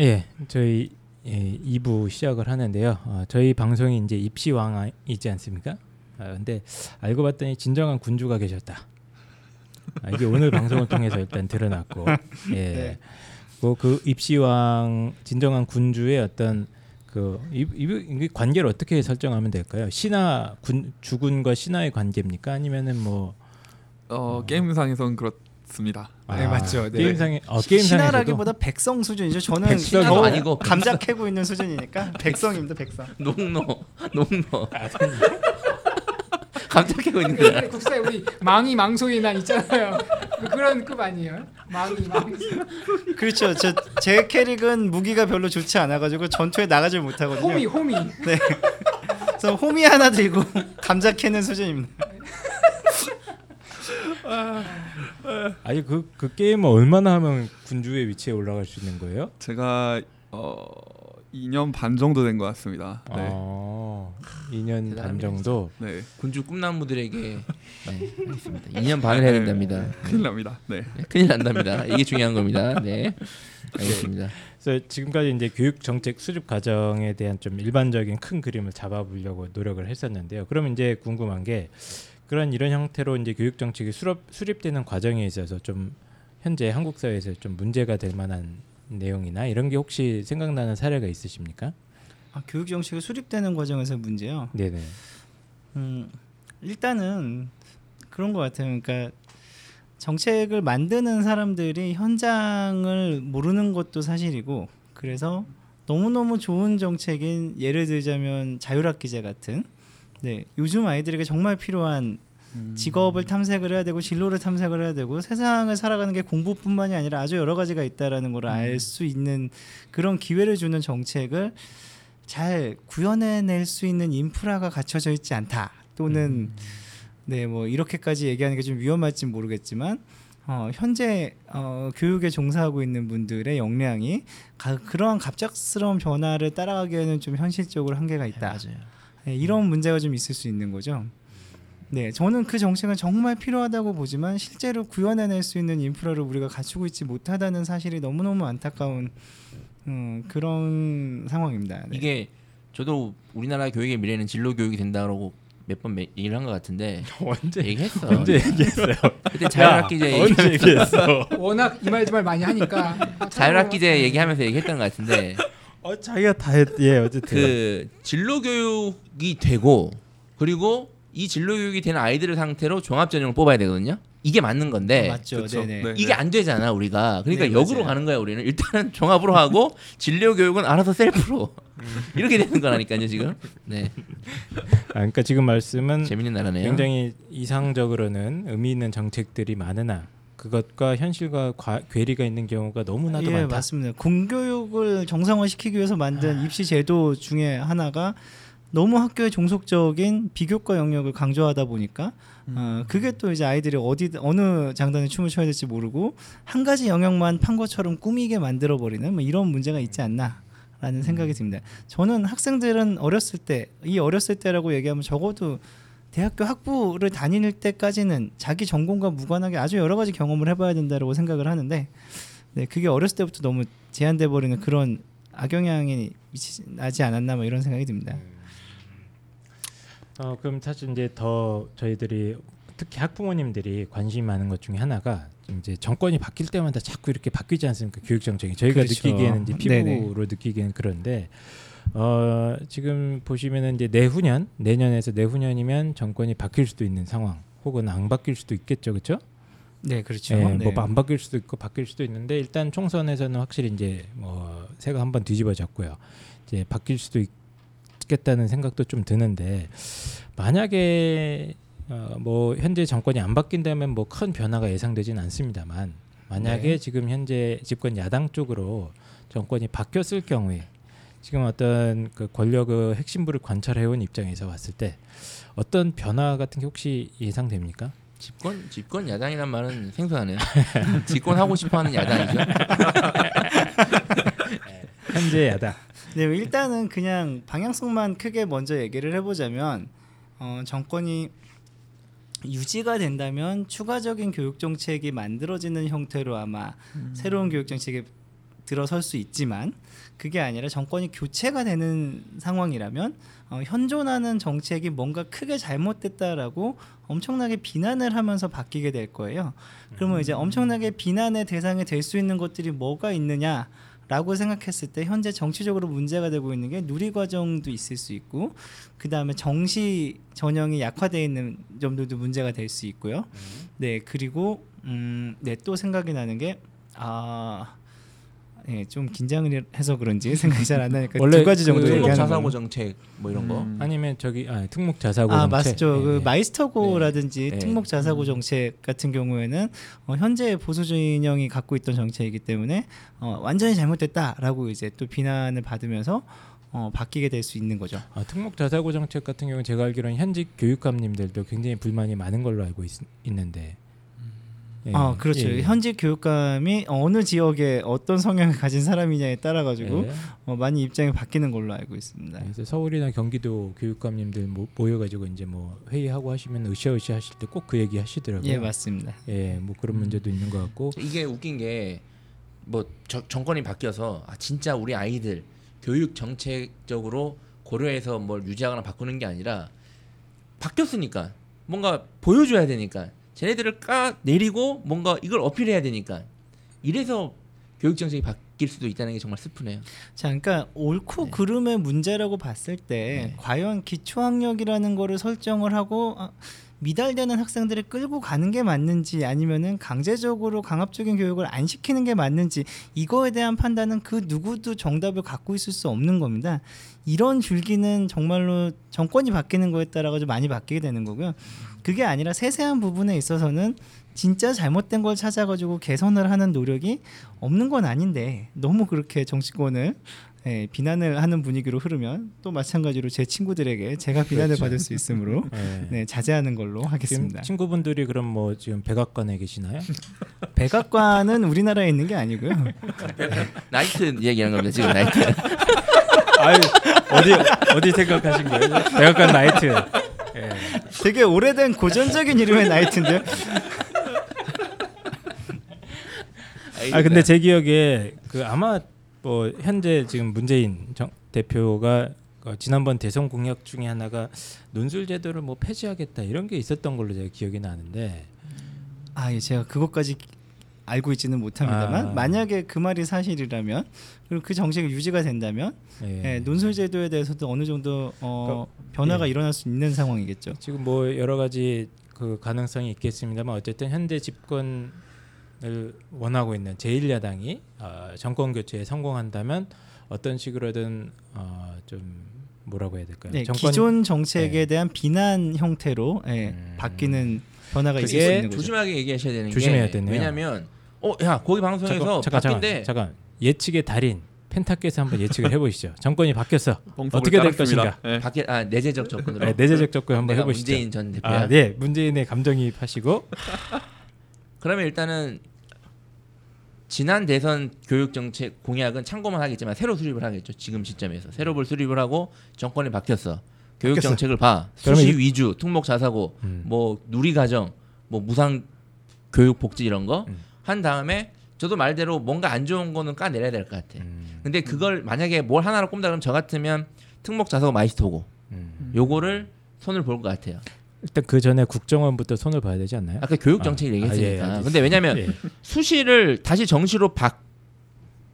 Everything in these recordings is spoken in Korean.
예, 저희 예, 2부 시작을 하는데요. 어, 저희 방송이 이제 입시왕이지 않습니까? 아, 근데 알고 봤더니 진정한 군주가 계셨다. 아, 이게 오늘 방송을 통해서 일단 드러났고, 예, 네. 뭐그 입시왕 진정한 군주의 어떤 그 이, 이, 이 관계를 어떻게 설정하면 될까요? 신하 군 주군과 신하의 관계입니까? 아니면은 뭐 어, 게임상에선 그렇 습니다. 네, 맞죠. 네. 게임상에 어, 게임상에서도 신하라기보다 백성 수준이죠. 저는 겨우 아니고 감자 캐고 있는 수준이니까 백성입니다. 백성. 농노 농노 감자 캐고 있는 거야. 그 국사에 우리 망이 망소의 난 있잖아요. 그- 그런 급 아니에요? 망이 망소. 그렇죠. 저 제 캐릭은 무기가 별로 좋지 않아가지고 전투에 나가질 못하거든요. 호미 호미. 그래서 호미 하나 들고 감자 캐는 수준입니다. 아 니 그 그 게임을 얼마나 하면 군주의 위치에 올라갈 수 있는 거예요? 제가 어, 2년 반 정도 된 것 같습니다. 네. 아, 2년 반 정도. 네. 군주 꿈나무들에게 네, 알겠습니다. 2년 반을 해야 된답니다. 큰일 납니다. 네. 네, 큰일 난답니다. 이게 중요한 겁니다. 네, 알겠습니다. 그래서 지금까지 이제 교육 정책 수립 과정에 대한 좀 일반적인 큰 그림을 잡아보려고 노력을 했었는데요. 그럼 이제 궁금한 게 그런 이런 형태로 이제 교육 정책이 수립 수립되는 과정에 있어서 좀 현재 한국 사회에서 좀 문제가 될 만한 내용이나 이런 게 혹시 생각나는 사례가 있으십니까? 아, 교육 정책이 수립되는 과정에서 문제요. 네네. 음, 일단은 그런 것 같아요. 그러니까 정책을 만드는 사람들이 현장을 모르는 것도 사실이고 그래서 너무너무 좋은 정책인 예를 들자면 자율학기제 같은 네, 요즘 아이들에게 정말 필요한 직업을 탐색을 해야 되고 진로를 탐색을 해야 되고 세상을 살아가는 게 공부뿐만이 아니라 아주 여러 가지가 있다라는 걸 알수 있는 그런 기회를 주는 정책을 잘 구현해낼 수 있는 인프라가 갖춰져 있지 않다 또는 네뭐 이렇게까지 얘기하는 게 좀 위험할지 모르겠지만 어, 현재 어, 교육에 종사하고 있는 분들의 역량이 가, 그러한 갑작스러운 변화를 따라가기에는 좀 현실적으로 한계가 있다. 맞아요. 네, 이런 문제가 좀 있을 수 있는 거죠. 네, 저는 그 정책은 정말 필요하다고 보지만 실제로 구현해낼 수 있는 인프라를 우리가 갖추고 있지 못하다는 사실이 너무너무 안타까운 음, 그런 상황입니다. 네. 이게 저도 우리나라 교육의 미래는 진로 교육이 된다고 몇 번 얘기를 한 것 같은데 언제 얘기했어. 언제 얘기했어요? 그때 자율학기제 언제 얘기했어? 워낙 이말 저말 많이 하니까. 자율학기제 얘기하면서 얘기했던 것 같은데 어 자기가 다 했. 예 어쨌든. 그 진로 교육이 되고 그리고 이 진로 교육이 되는 아이들을 상태로 종합 전형을 뽑아야 되거든요. 이게 맞는 건데 맞죠. 그쵸. 네네. 네. 이게 안 되잖아 우리가 그러니까 네, 역으로 맞아요. 가는 거야 우리는 일단은 종합으로 하고 진료 교육은 알아서 셀프로 이렇게 되는 거라니까요 지금 네 아, 그러니까 지금 말씀은 재밌는 나라네요 굉장히 이상적으로는 의미 있는 정책들이 많으나 그것과 현실과 과, 괴리가 있는 경우가 너무나도 예, 많다. 맞습니다. 공교육을 정상화시키기 위해서 만든 입시 제도 중에 하나가 너무 학교의 종속적인 비교과 영역을 강조하다 보니까 어, 그게 또 이제 아이들이 어디 어느 장단에 춤을 춰야 될지 모르고 한 가지 영역만 판 것처럼 꾸미게 만들어 버리는 뭐 이런 문제가 있지 않나 라는 생각이 듭니다. 저는 학생들은 어렸을 때 이 어렸을 때라고 얘기하면 적어도 대학교 학부를 다닐 때까지는 자기 전공과 무관하게 아주 여러 가지 경험을 해봐야 된다고 생각을 하는데 네 그게 어렸을 때부터 너무 제한돼 버리는 그런 악영향이 미치, 나지 않았나 뭐 이런 생각이 듭니다. 어, 그럼 사실 이제 더 저희들이 특히 학부모님들이 관심이 많은 것 중에 하나가 이제 정권이 바뀔 때마다 자꾸 이렇게 바뀌지 않습니까 교육 정책이 저희가 그렇죠. 느끼기에는 이제 피부로 네네. 느끼기에는 그런데 어, 지금 보시면은 이제 내후년 내년에서 내후년이면 정권이 바뀔 수도 있는 상황 혹은 안 바뀔 수도 있겠죠 그렇죠? 네 그렇죠. 예, 네. 뭐안 바뀔 수도 있고 바뀔 수도 있는데 일단 총선에서는 확실히 이제 뭐 새가 한번 뒤집어졌고요. 이제 바뀔 수도 있겠다는 생각도 좀 드는데 만약에 어, 뭐 현재 정권이 안 바뀐다면 뭐 큰 변화가 예상되지는 않습니다만 만약에 네. 지금 현재 집권 야당 쪽으로 정권이 바뀌었을 경우에 지금 어떤 그 권력의 핵심부를 관찰해온 입장에서 봤을 때 어떤 변화 같은 게 혹시 예상됩니까? 집권 집권 야당이란 말은 생소하네요 집권하고 싶어하는 야당이죠 현재 야당. 네, 일단은 그냥 방향성만 크게 먼저 얘기를 해보자면 어, 정권이 유지가 된다면 추가적인 교육 정책이 만들어지는 형태로 아마 새로운 교육 정책이 들어설 수 있지만 그게 아니라 정권이 교체가 되는 상황이라면 어, 현존하는 정책이 뭔가 크게 잘못됐다라고 엄청나게 비난을 하면서 바뀌게 될 거예요. 그러면 이제 엄청나게 비난의 대상이 될 수 있는 것들이 뭐가 있느냐? 라고 생각했을 때 현재 정치적으로 문제가 되고 있는 게 누리 과정도 있을 수 있고 그 다음에 정시 전형이 약화되어 있는 점들도 문제가 될 수 있고요. 네 그리고 음 네 또 생각이 나는 게 아 예, 좀 긴장을 해서 그런지 생각이 잘 안 나니까 원래 두 가지 정도 그 특목 얘기하는 자사고 거. 정책 뭐 이런 거. 음. 아니면 저기 아, 특목 자사고 아 정책. 맞죠. 그 예. 마이스터고라든지 네. 특목 자사고 정책 같은 경우에는 어, 현재 보수 진영이 갖고 있던 정책이기 때문에 어, 완전히 잘못됐다라고 이제 또 비난을 받으면서 어, 바뀌게 될 수 있는 거죠. 아, 특목 자사고 정책 같은 경우는 제가 알기로는 현직 교육감님들도 굉장히 불만이 많은 걸로 알고 있, 있는데. 예. 아 그렇죠. 예. 현직 교육감이 어느 지역에 어떤 성향을 가진 사람이냐에 따라 가지고 예. 어, 많이 입장이 바뀌는 걸로 알고 있습니다. 그래서 서울이나 경기도 교육감님들 모, 모여가지고 이제 뭐 회의하고 하시면 으쌰으쌰 하실 때 꼭 그 얘기 하시더라고요. 예 맞습니다. 예, 뭐 그런 문제도 있는 것 같고. 이게 웃긴 게 뭐 정권이 바뀌어서 아, 진짜 우리 아이들 교육 정책적으로 고려해서 뭘 유지하거나 바꾸는 게 아니라 바뀌었으니까 뭔가 보여줘야 되니까 쟤네들을 까 내리고 뭔가 이걸 어필해야 되니까 이래서 교육 정책이 바뀔 수도 있다는 게 정말 슬프네요. 자, 그러니까 옳고 네. 그름의 문제라고 봤을 때 네. 과연 기초학력이라는 거를 설정을 하고 아, 미달되는 학생들을 끌고 가는 게 맞는지 아니면은 강제적으로 강압적인 교육을 안 시키는 게 맞는지 이거에 대한 판단은 그 누구도 정답을 갖고 있을 수 없는 겁니다. 이런 줄기는 정말로 정권이 바뀌는 거에 따라 가지고 많이 바뀌게 되는 거고요. 그게 아니라 세세한 부분에 있어서는 진짜 잘못된 걸 찾아가지고 개선을 하는 노력이 없는 건 아닌데 너무 그렇게 정치권을 예, 비난을 하는 분위기로 흐르면 또 마찬가지로 제 친구들에게 제가 비난을 그렇죠. 받을 수 있으므로 예. 네, 자제하는 걸로 하겠습니다. 친구분들이 그럼 뭐 지금 백악관에 계시나요? 백악관은 우리나라에 있는 게 아니고요. 나이트 얘기하는 겁니다. 지금 나이트. 아유 어디 어디 생각하신 거예요? 백악관 나이트. 예. 되게 오래된 고전적인 이름의 나이트인데요. 아 근데 제 기억에 그 아마 뭐 현재 지금 문재인 정, 대표가 어, 지난번 대선 공약 중에 하나가 논술 제도를 뭐 폐지하겠다 이런 게 있었던 걸로 제가 기억이 나는데 아, 예, 제가 그것까지 알고 있지는 못합니다만 아. 만약에 그 말이 사실이라면 그리고 그 정책이 유지가 된다면 예. 예, 논술 제도에 대해서도 어느 정도 어, 변화가 예. 일어날 수 있는 상황이겠죠. 지금 뭐 여러 가지 그 가능성이 있겠습니다만 어쨌든 현재 집권을 원하고 있는 제1야당이 어, 정권 교체에 성공한다면 어떤 식으로든 어, 좀 뭐라고 해야 될까요? 네, 정권 기존 정책에 네. 대한 비난 형태로 예, 음. 바뀌는 변화가 있을 그게 수 있는 거죠. 조심하게 얘기하셔야 되는 조심해야 게 되네요. 왜냐하면 어야 거기 방송에서 잠깐 잠깐 바뀐데 잠깐 예측의 달인 펜타께서 한번 예측을 해보시죠. 정권이 바뀌었어. 어떻게 될. 것인가? 예. 밖에 아 내재적 접근으로 네, 내재적 접근 한번 내가 해보시죠. 문재인 전 대표야. 아, 네, 문재인의 감정이입하시고 그러면 일단은 지난 대선 교육 정책 공약은 참고만 하겠지만 새로 수립을 하겠죠. 지금 시점에서 새로 수립을 하고 정권이 바뀌었어. 교육 바뀌었어. 정책을 봐. 수시 일- 위주, 특목 자사고, 음. 뭐 누리 가정, 뭐 무상 교육 복지 이런 거한 음. 다음에 저도 말대로 뭔가 안 좋은 거는 까 내려야 될 것 같아. 음, 근데 그걸 만약에 뭘 하나로 꼽는다 그러면 저 같으면 특목 자사고 마이스터고 음. 요거를 손을 볼 것 같아요. 일단 그 전에 국정원부터 손을 봐야 되지 않나요? 아까 교육 아, 정책 아, 예, 얘기했으니까. 알겠습니다. 근데 왜냐면 예. 수시를 다시 정시로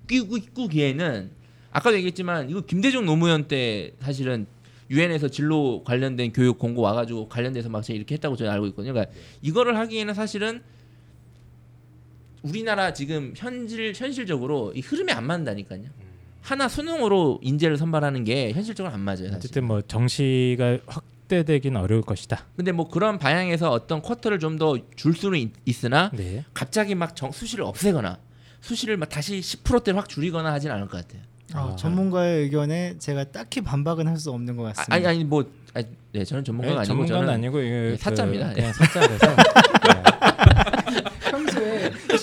바꾸기에는 아까도 얘기했지만 이거 김대중 노무현 때 사실은 유엔에서 진로 관련된 교육 공고 와가지고 관련돼서 막 이렇게 했다고 저는 알고 있거든요. 그러니까 이거를 하기에는 사실은 우리나라 지금 현실 현실적으로 이 흐름이 안 맞는다니까요. 하나 수능으로 인재를 선발하는 게 현실적으로 안 맞아요. 사실. 어쨌든 뭐 정시가 확대되긴 어려울 것이다. 근데 뭐 그런 방향에서 어떤 쿼터를 좀 더 줄 수는 있, 있으나 네. 갑자기 막 정, 수시를 없애거나 수시를 막 다시 10%대로 확 줄이거나 하진 않을 것 같아요. 어, 아. 전문가의 의견에 제가 딱히 반박은 할 수 없는 것 아, 같습니다. 아니 아니 뭐 아니, 네 저는 전문가가 네, 아니고 전문가는 저는 아니고 이게 네, 사짜입니다. 그, 그냥 사짜라서 평소에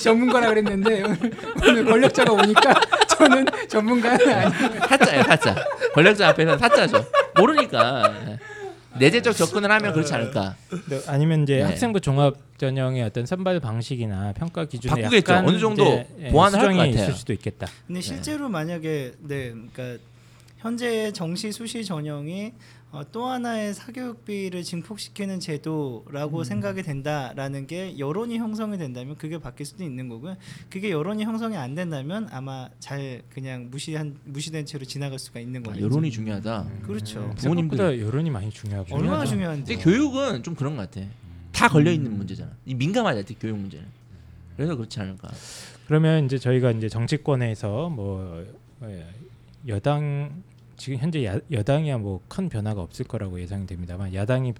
전문가라 그랬는데 오늘, 오늘 권력자가 오니까 저는 전문가는 아니에요. 사짜예요 사짜. 권력자 앞에서 사짜죠. 모르니까. 내재적 접근을 하면 그렇지 않을까. 네, 아니면 이제 네. 학생부 종합 전형의 어떤 선발 방식이나 평가 기준에 바꾸겠죠. 약간 어느 정도 예, 보완을 할것 수정이 같아요. 있을 수도 있겠다. 근데 실제로 만약에 네, 그러니까 현재 정시 수시 전형이 어, 또 하나의 사교육비를 증폭시키는 제도라고 생각이 된다라는 게 여론이 형성이 된다면 그게 바뀔 수도 있는 거고요. 그게 여론이 형성이 안 된다면 아마 잘 그냥 무시한 무시된 채로 지나갈 수가 있는 아, 거죠. 여론이 중요하다. 그렇죠. 부모님들. 생각보다 여론이 많이 중요하고 얼마나 중요하죠. 중요한데. 교육은 좀 그런 것 같아. 다 걸려 있는 문제잖아. 이 민감하지 교육 문제는. 그래서 그렇지 않을까. 그러면 이제 저희가 이제 정치권에서 뭐 예, 여당 지금 현재 야, 여당이야 뭐 큰 변화가 없을 거라고 예상이 됩니다만 야당이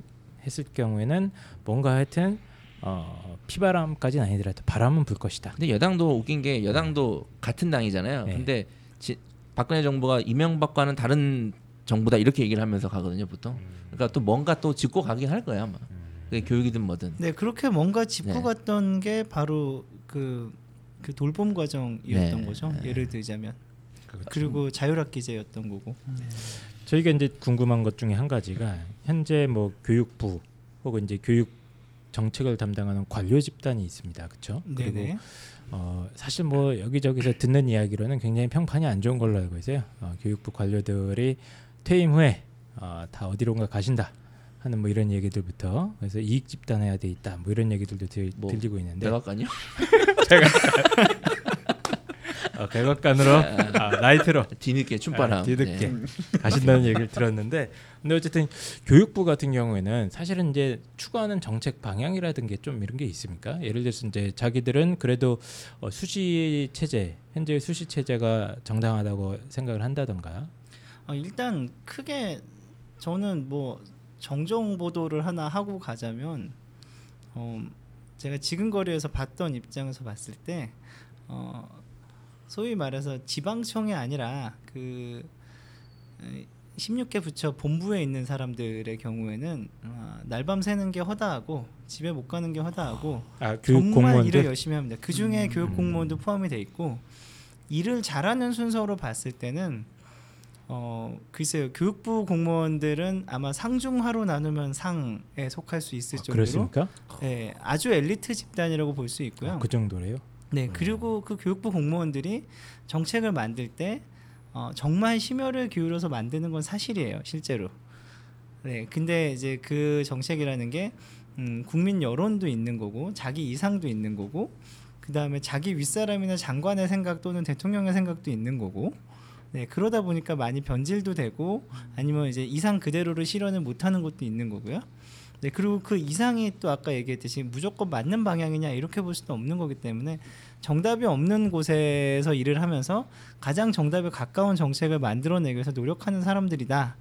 했을 경우에는 뭔가 하여튼 어, 피바람까지는 아니더라도 바람은 불 것이다. 근데 여당도 웃긴 게 여당도 같은 당이잖아요. 네. 근데 지, 박근혜 정부가 이명박과는 다른 정부다 이렇게 얘기를 하면서 가거든요, 보통. 그러니까 또 뭔가 또 짚고 가긴 할 거야 아마. 그게 교육이든 뭐든. 네, 그렇게 뭔가 짚고 네. 갔던 게 바로 그, 그 돌봄 과정이었던 네. 거죠. 네. 예를 들자면. 그리고 자율학기제였던 거고. 저희가 이제 궁금한 것 중에 한 가지가 현재 뭐 교육부 혹은 이제 교육 정책을 담당하는 관료 집단이 있습니다. 그렇죠? 그리고. 어, 사실 뭐 여기저기서 듣는 이야기로는 굉장히 평판이 안 좋은 걸로 알고 있어요. 어, 교육부 관료들이 퇴임 후에 어, 다 어디론가 가신다 하는 뭐 이런 얘기들부터 그래서 이익 집단해야 돼 있다 뭐 이런 얘기들도 들, 뭐, 들리고 있는데 백악관이요? 어, 백악관으로 아, 나이트로 뒤늦게 춤바람. 아, 뒤늦게 네. 가신다는 얘기를 들었는데 근데 어쨌든 교육부 같은 경우에는 사실은 이제 추구하는 정책 방향이라든 게 좀 이런 게 있습니까? 예를 들어서 이제 자기들은 그래도 어, 수시 체제 현재의 수시 체제가 정당하다고 생각을 한다던가 어, 일단 크게 저는 뭐 정정 보도를 하나 하고 가자면 어, 제가 지금 거리에서 봤던 입장에서 봤을 때 어, 소위 말해서 지방청이 아니라 그 16개 부처 본부에 있는 사람들의 경우에는 어, 날밤 새는 게 허다하고 집에 못 가는 게 허다하고 아 정말 일을 공무원들 열심히 합니다. 그 중에 교육 공무원도 포함이 돼 있고 일을 잘하는 순서로 봤을 때는 어 글쎄요 교육부 공무원들은 아마 상중하로 나누면 상에 속할 수 있을 아, 정도로 그렇습니까? 예, 아주 엘리트 집단이라고 볼 수 있고요. 아, 그 정도래요. 네 그리고 그 교육부 공무원들이 정책을 만들 때 어, 정말 심혈을 기울여서 만드는 건 사실이에요 실제로. 네 근데 이제 그 정책이라는 게 음, 국민 여론도 있는 거고 자기 이상도 있는 거고 그 다음에 자기 윗사람이나 장관의 생각 또는 대통령의 생각도 있는 거고 네 그러다 보니까 많이 변질도 되고 아니면 이제 이상 그대로를 실현을 못하는 것도 있는 거고요. 네 그리고 그 이상이 또 아까 얘기했듯이 무조건 맞는 방향이냐 이렇게 볼 수도 없는 거기 때문에 정답이 없는 곳에서 일을 하면서 가장 정답에 가까운 정책을 만들어내기 위해서 노력하는 사람들이다.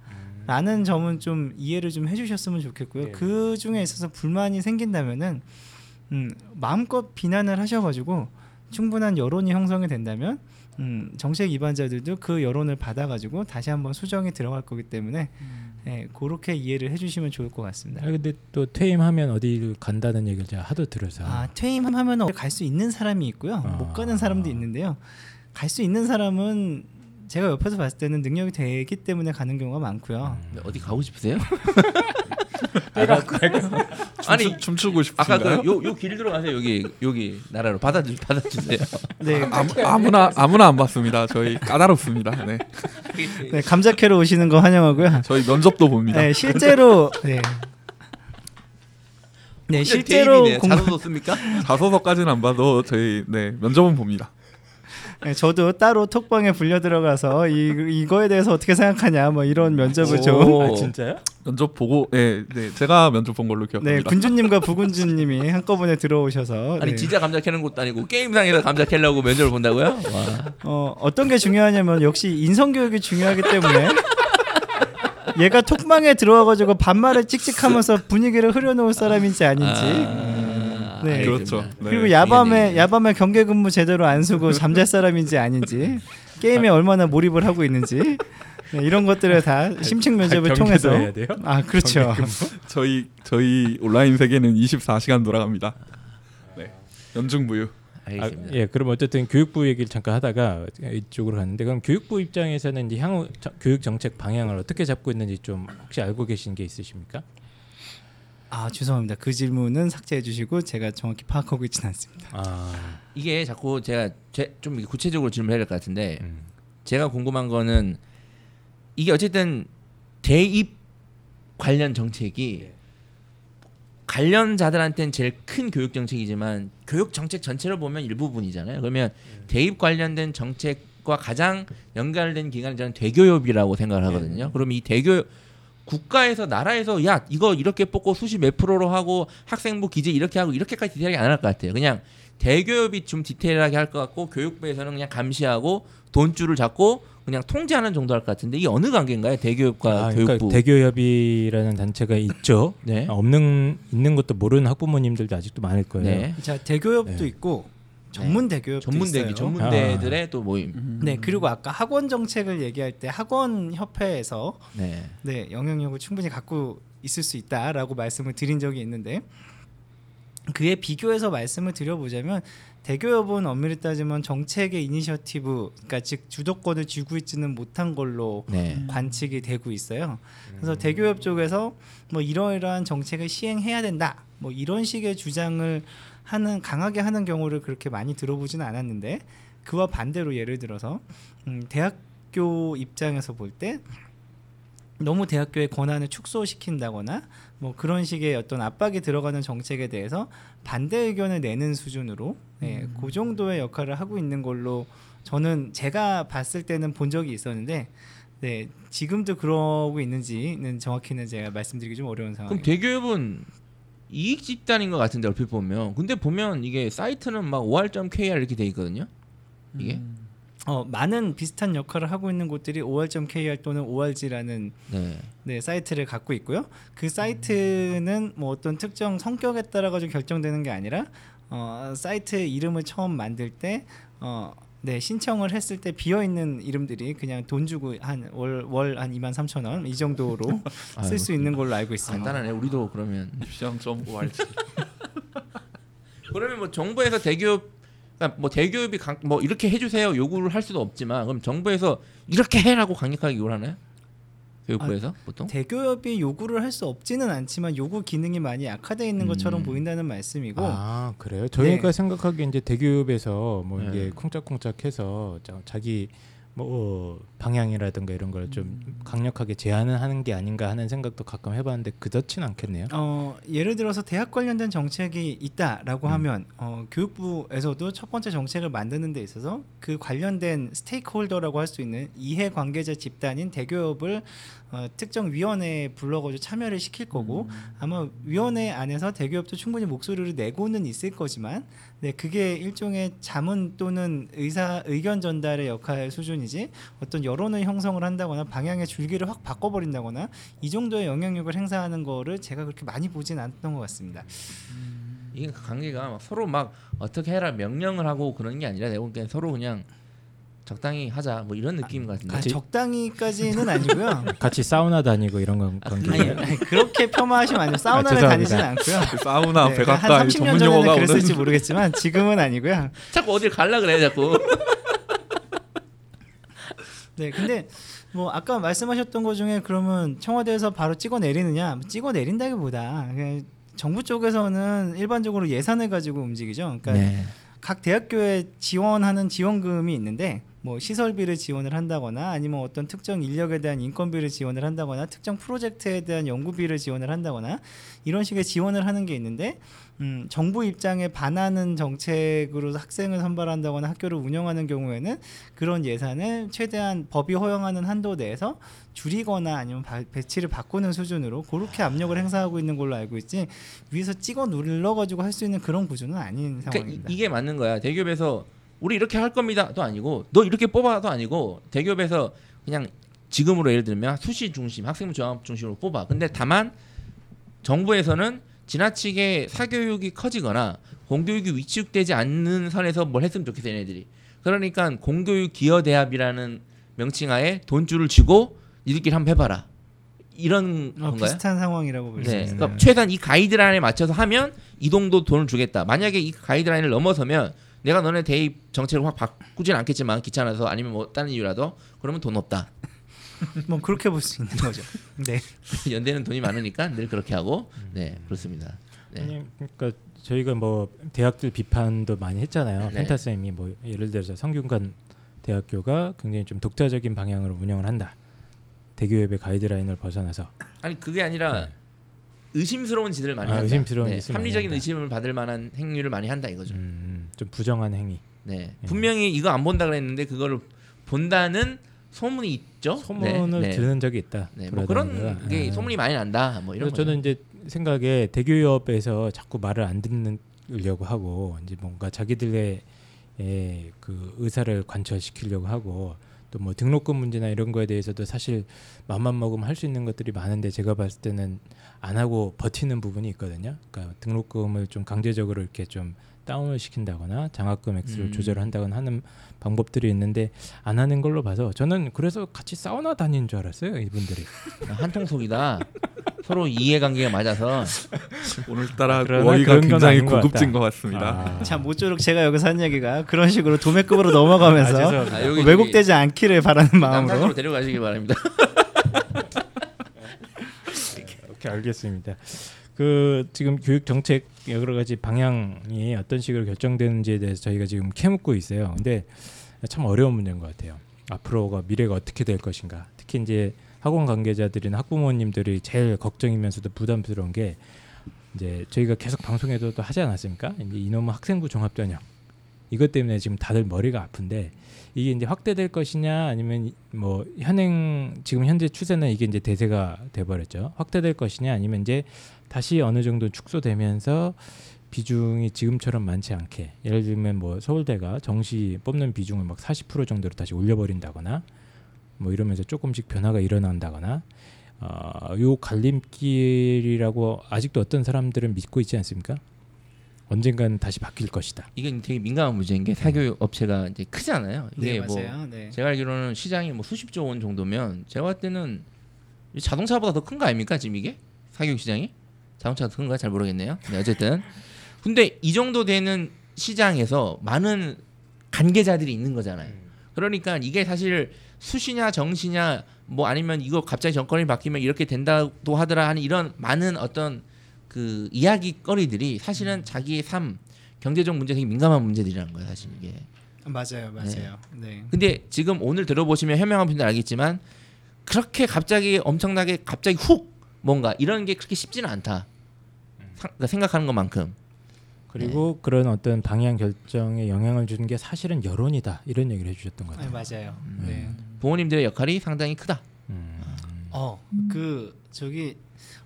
라는 점은 좀 이해를 좀 해주셨으면 좋겠고요. 네. 그 중에 있어서 불만이 생긴다면은 음, 마음껏 비난을 하셔가지고 충분한 여론이 형성이 된다면 음, 정책 위반자들도 그 여론을 받아가지고 다시 한번 수정이 들어갈 거기 때문에 예, 그렇게 이해를 해주시면 좋을 것 같습니다. 아, 근데 또 퇴임하면 어디를 간다는 얘기를 제가 하도 들어서 아 퇴임하면 갈 수 있는 사람이 있고요, 아. 못 가는 사람도 있는데요. 갈 수 있는 사람은 제가 옆에서 봤을 때는 능력이 되기 때문에 가는 경우가 많고요. 네, 어디 가고 싶으세요? 춤추, 아 니 춤추고 아까 싶은가요? 그요요 길 들어가세요 여기 여기 나라로 받아주 받아주세요. 네, 아무, 아무나 아무나 안 받습니다. 저희 까다롭습니다. 네. 네 감자캐로 오시는 거 환영하고요. 저희 면접도 봅니다. 네, 실제로 네. 네, 실제로 대입이네요. 공, 자소서 씁니까? 자소서까지는 안 봐도 저희 네 면접은 봅니다. 네, 저도 따로 톡방에 불려 들어가서 이 이거에 대해서 어떻게 생각하냐 뭐 이런 면접을 좀 오. 아 진짜요? 면접 보고 네, 네 제가 면접 본 걸로 네, 기억합니다. 군주님과 부군주님이 한꺼번에 들어오셔서 아니 네. 진짜 감자 캐는 것도 아니고 게임상에서 감자 캐려고 면접을 본다고요? 와. 어, 어떤 게 중요하냐면 역시 인성 교육이 중요하기 때문에 얘가 톡방에 들어와 가지고 반말을 찍찍하면서 분위기를 흐려놓을 사람인지 아닌지 아, 네. 알겠습니다. 그렇죠. 네. 그리고 야밤에 네. 야밤에 경계 근무 제대로 안 쓰고 잠잘 사람인지 아닌지 게임에 얼마나 몰입을 하고 있는지 네, 이런 것들을 다 심층 면접을 아, 경계도 통해서 해야 돼요? 아 그렇죠. 저희 저희 온라인 세계는 24시간 돌아갑니다. 네. 연중무휴. 아, 예, 그럼 어쨌든 교육부 얘기를 잠깐 하다가 이쪽으로 갔는데 그럼 교육부 입장에서는 이제 향후 저- 교육 정책 방향을 어떻게 잡고 있는지 좀 혹시 알고 계신 게 있으십니까? 아 죄송합니다. 그 질문은 삭제해 주시고 제가 정확히 파악하고 있지는 않습니다. 아, 이게 자꾸 제가 제, 좀 구체적으로 질문해야 될 것 같은데 음. 제가 궁금한 거는 이게 어쨌든 대입 관련 정책이 관련자들한테는 제일 큰 교육 정책이지만 교육 정책 전체를 보면 일부분이잖아요. 그러면 대입 관련된 정책과 가장 연관된 기관이 저는 대교협이라고 생각을 하거든요. 그럼 이 대교 국가에서 나라에서 야 이거 이렇게 뽑고 수시 몇 프로로 하고 학생부 기재 이렇게 하고 이렇게까지 디테일하게 안 할 것 같아요. 그냥 대교협이 좀 디테일하게 할 것 같고 교육부에서는 그냥 감시하고 돈줄을 잡고 그냥 통제하는 정도 할 것 같은데 이게 어느 관계인가요? 대교협과 아, 그러니까 교육부. 대교협이라는 단체가 있죠. 네. 아, 없는 있는 것도 모르는 학부모님들도 아직도 많을 거예요. 네. 자 대교협도 네. 있고 전문 대교협도 전문 대기 있어요. 전문 대들의 또 모임. 음. 네 그리고 아까 학원 정책을 얘기할 때 학원 협회에서 네. 네 영향력을 충분히 갖고 있을 수 있다라고 말씀을 드린 적이 있는데 그에 비교해서 말씀을 드려보자면 대교협은 엄밀히 따지면 정책의 이니셔티브 그러니까 즉 주도권을 쥐고 있지는 못한 걸로 네. 관측이 되고 있어요. 그래서 대교협 쪽에서 뭐 이러이러한 정책을 시행해야 된다. 뭐 이런 식의 주장을 하는 강하게 하는 경우를 그렇게 많이 들어보지는 않았는데 그와 반대로 예를 들어서 음, 대학교 입장에서 볼 때 너무 대학교의 권한을 축소시킨다거나 뭐 그런 식의 어떤 압박이 들어가는 정책에 대해서 반대 의견을 내는 수준으로 네, 그 정도의 역할을 하고 있는 걸로 저는 제가 봤을 때는 본 적이 있었는데 네 지금도 그러고 있는지는 정확히는 제가 말씀드리기 좀 어려운 그럼 상황이에요. 대교협은 이익 집단인 것 같은데 얼핏 보면 근데 보면 이게 사이트는 막 OR.kr 이렇게 돼 있거든요. 이게 어, 많은 비슷한 역할을 하고 있는 곳들이 OR.kr 또는 ORG라는 네. 네, 사이트를 갖고 있고요. 그 사이트는 뭐 어떤 특정 성격에 따라 가지고 결정되는 게 아니라 어, 사이트 이름을 처음 만들 때 어, 네, 신청을 했을 때 비어 있는 이름들이 그냥 돈 주고 한 월 월한 2만 3천 원 이 정도로 쓸 수 있는 걸로 알고 있습니다. 간단하네. 우리도 그러면 시장 좀 ORG. 그러면 뭐 정부에서 대교협 그러니까 뭐 대교협이 강, 뭐 이렇게 해주세요 요구를 할 수도 없지만 그럼 정부에서 이렇게 해라고 강력하게 요구를 하나요? 교육부에서 보통? 대교협이 요구를 할 수 없지는 않지만 요구 기능이 많이 약화되어 있는 것처럼 음. 보인다는 말씀이고 아 그래요? 저희가 네. 생각하기에 이제 대교협에서 뭐 네. 이게 쿵짝쿵짝해서 자- 자기 뭐 어, 방향이라든가 이런 걸 좀 강력하게 제한을 하는 게 아닌가 하는 생각도 가끔 해봤는데 그렇진 않겠네요. 어, 예를 들어서 대학 관련된 정책이 있다라고 음. 하면 어, 교육부에서도 첫 번째 정책을 만드는 데 있어서 그 관련된 스테이크홀더라고 할 수 있는 이해 관계자 집단인 대교협을 어, 특정 위원회에 불러가지고 참여를 시킬 거고 아마 위원회 안에서 대교협도 충분히 목소리를 내고는 있을 거지만 네 그게 일종의 자문 또는 의사 의견 전달의 역할 수준이지 어떤 여론을 형성을 한다거나 방향의 줄기를 확 바꿔버린다거나 이 정도의 영향력을 행사하는 거를 제가 그렇게 많이 보진 않았던 것 같습니다. 이게 관계가 막 서로 막 어떻게 해라 명령을 하고 그런 게 아니라 내가 보기엔 서로 그냥 적당히 하자 뭐 이런 느낌 같은데. 아, 적당히까지는 아니고요. 같이 사우나 다니고 이런 건 아, 관계. 아니, 아니, 그렇게 폄하하시면 안 돼요. 사우나를 죄송합니다. 다니지는 않고요. 그 사우나, 네, 백악관 한 30년 전문 전에는 용어가 오는 그랬을지 모르겠지만 지금은 아니고요. 자꾸 어딜 갈라 그래 자꾸. 네, 근데 뭐 아까 말씀하셨던 것 중에 그러면 청와대에서 바로 찍어 내리느냐? 찍어 내린다기보다 그냥 정부 쪽에서는 일반적으로 예산을 가지고 움직이죠. 그러니까 네. 각 대학교에 지원하는 지원금이 있는데 뭐 시설비를 지원을 한다거나 아니면 어떤 특정 인력에 대한 인건비를 지원을 한다거나 특정 프로젝트에 대한 연구비를 지원을 한다거나 이런 식의 지원을 하는 게 있는데 음, 정부 입장에 반하는 정책으로 학생을 선발한다거나 학교를 운영하는 경우에는 그런 예산을 최대한 법이 허용하는 한도 내에서 줄이거나 아니면 바- 배치를 바꾸는 수준으로 그렇게 압력을 행사하고 있는 걸로 알고 있지 위에서 찍어 눌러 가지고 할 수 있는 그런 구조는 아닌 그러니까 상황입니다. 이, 게 맞는 거야. 대기업에서 우리 이렇게 할 겁니다도 아니고 너 이렇게 뽑아도 아니고 대기업에서 그냥 지금으로 예를 들면 수시 중심, 학생부 종합 중심으로 뽑아. 근데 다만 정부에서는 지나치게 사교육이 커지거나 공교육이 위축되지 않는 선에서 뭘 했으면 좋겠어 얘네들이. 그러니까 공교육 기여 대합이라는 명칭하에 돈줄을 쥐고 니들끼리 한번 해봐라. 이런 어, 건가요? 비슷한 상황이라고 볼수 네. 있습니다. 그러니까 최소한 이 가이드라인에 맞춰서 하면 이 정도 돈을 주겠다. 만약에 이 가이드라인을 넘어서면 내가 너네 대입 정책을 확 바꾸진 않겠지만 귀찮아서 아니면 뭐 다른 이유라도 그러면 돈 없다. 뭐 그렇게 볼 수 있는 거죠. 네. 연대는 돈이 많으니까 늘 그렇게 하고 네 그렇습니다. 네. 아니, 그러니까 저희가 뭐 대학들 비판도 많이 했잖아요. 네. 펜타 쌤이 뭐 예를 들어서 성균관 대학교가 굉장히 좀 독자적인 방향으로 운영을 한다. 대교협의 가이드라인을 벗어나서 아니 그게 아니라 의심스러운 짓을 많이 네. 아, 한다. 의심스러운 네, 짓을 많이 합리적인 한다. 의심을 받을 만한 행위를 많이 한다 이거죠. 음, 좀 부정한 행위. 네 예. 분명히 이거 안 본다 그랬는데 그거를 본다는 소문이 있죠. 소문을 네, 네. 들은 적이 있다. 네, 뭐 그런 게 아. 소문이 많이 난다. 뭐 이런 저는 이제 생각에 대교협에서 자꾸 말을 안 듣는려고 하고 이제 뭔가 자기들의 에, 그 의사를 관철시키려고 하고 또 뭐 등록금 문제나 이런 거에 대해서도 사실 맘만 먹으면 할 수 있는 것들이 많은데 제가 봤을 때는 안 하고 버티는 부분이 있거든요. 그러니까 등록금을 좀 강제적으로 이렇게 좀 다운을 시킨다거나 장학금 액수를 음. 조절한다거나 하는 방법들이 있는데 안 하는 걸로 봐서 저는 그래서 같이 사우나 다니는 줄 알았어요 이분들이. 한통속이다. 서로 이해관계가 맞아서 오늘따라 그러나 워이가 그런 건 굉장히 아닌 것 고급진. 것 같습니다. 아. 자 모쪼록 제가 여기서 한 얘기가 그런 식으로 도매급으로 넘어가면서 아, 죄송합니다. 아, 여기 왜곡되지 않기를 바라는 남산으로 마음으로 데려가시기 바랍니다. 오케이 알겠습니다. 그 지금 교육 정책 여러 가지 방향이 어떤 식으로 결정되는지에 대해서 저희가 지금 캐묻고 있어요. 근데 참 어려운 문제인 것 같아요. 앞으로가 미래가 어떻게 될 것인가. 특히 이제 학원 관계자들이나 학부모님들이 제일 걱정이면서도 부담스러운 게 이제 저희가 계속 방송에도 또 하지 않았습니까? 이제 이놈의 학생부 종합 전형 이것 때문에 지금 다들 머리가 아픈데 이게 이제 확대될 것이냐 아니면 뭐 현행 지금 현재 추세는 이게 이제 대세가 돼버렸죠. 확대될 것이냐 아니면 이제 다시 어느 정도 축소되면서 비중이 지금처럼 많지 않게 예를 들면 뭐 서울대가 정시 뽑는 비중을 막 40% 정도로 다시 올려버린다거나 뭐 이러면서 조금씩 변화가 일어난다거나 어, 요 갈림길이라고 아직도 어떤 사람들은 믿고 있지 않습니까? 언젠가는 다시 바뀔 것이다. 이게 되게 민감한 문제인 게 사교육 업체가 이제 크잖아요. 이게 네 뭐 맞아요. 네. 제가 알기로는 시장이 뭐 수십조 원 정도면 제가 봤을 때는 이 자동차보다 더 큰 거 아닙니까 지금 이게 사교육 시장이 자동차가 더 큰가 잘 모르겠네요. 네, 어쨌든 근데 이 정도 되는 시장에서 많은 관계자들이 있는 거잖아요. 그러니까 이게 사실 수시냐 정시냐 뭐 아니면 이거 갑자기 정권이 바뀌면 이렇게 된다고 하더라 하는 이런 많은 어떤 그 이야기거리들이 사실은 자기의 삶 경제적 문제 되게 민감한 문제들이라는 거예요 사실 이게. 맞아요, 맞아요. 네. 근데 지금 오늘 들어보시면 현명한 분들 알겠지만 그렇게 갑자기 엄청나게 갑자기 훅 뭔가 이런 게 그렇게 쉽지는 않다. 사- 그러니까 생각하는 것만큼. 그리고 그런 어떤 방향 결정에 영향을 주는 게 사실은 여론이다 이런 얘기를 해주셨던 것 네, 같아요. 맞아요. 네. 부모님들의 역할이 상당히 크다. 음. 어, 그 저기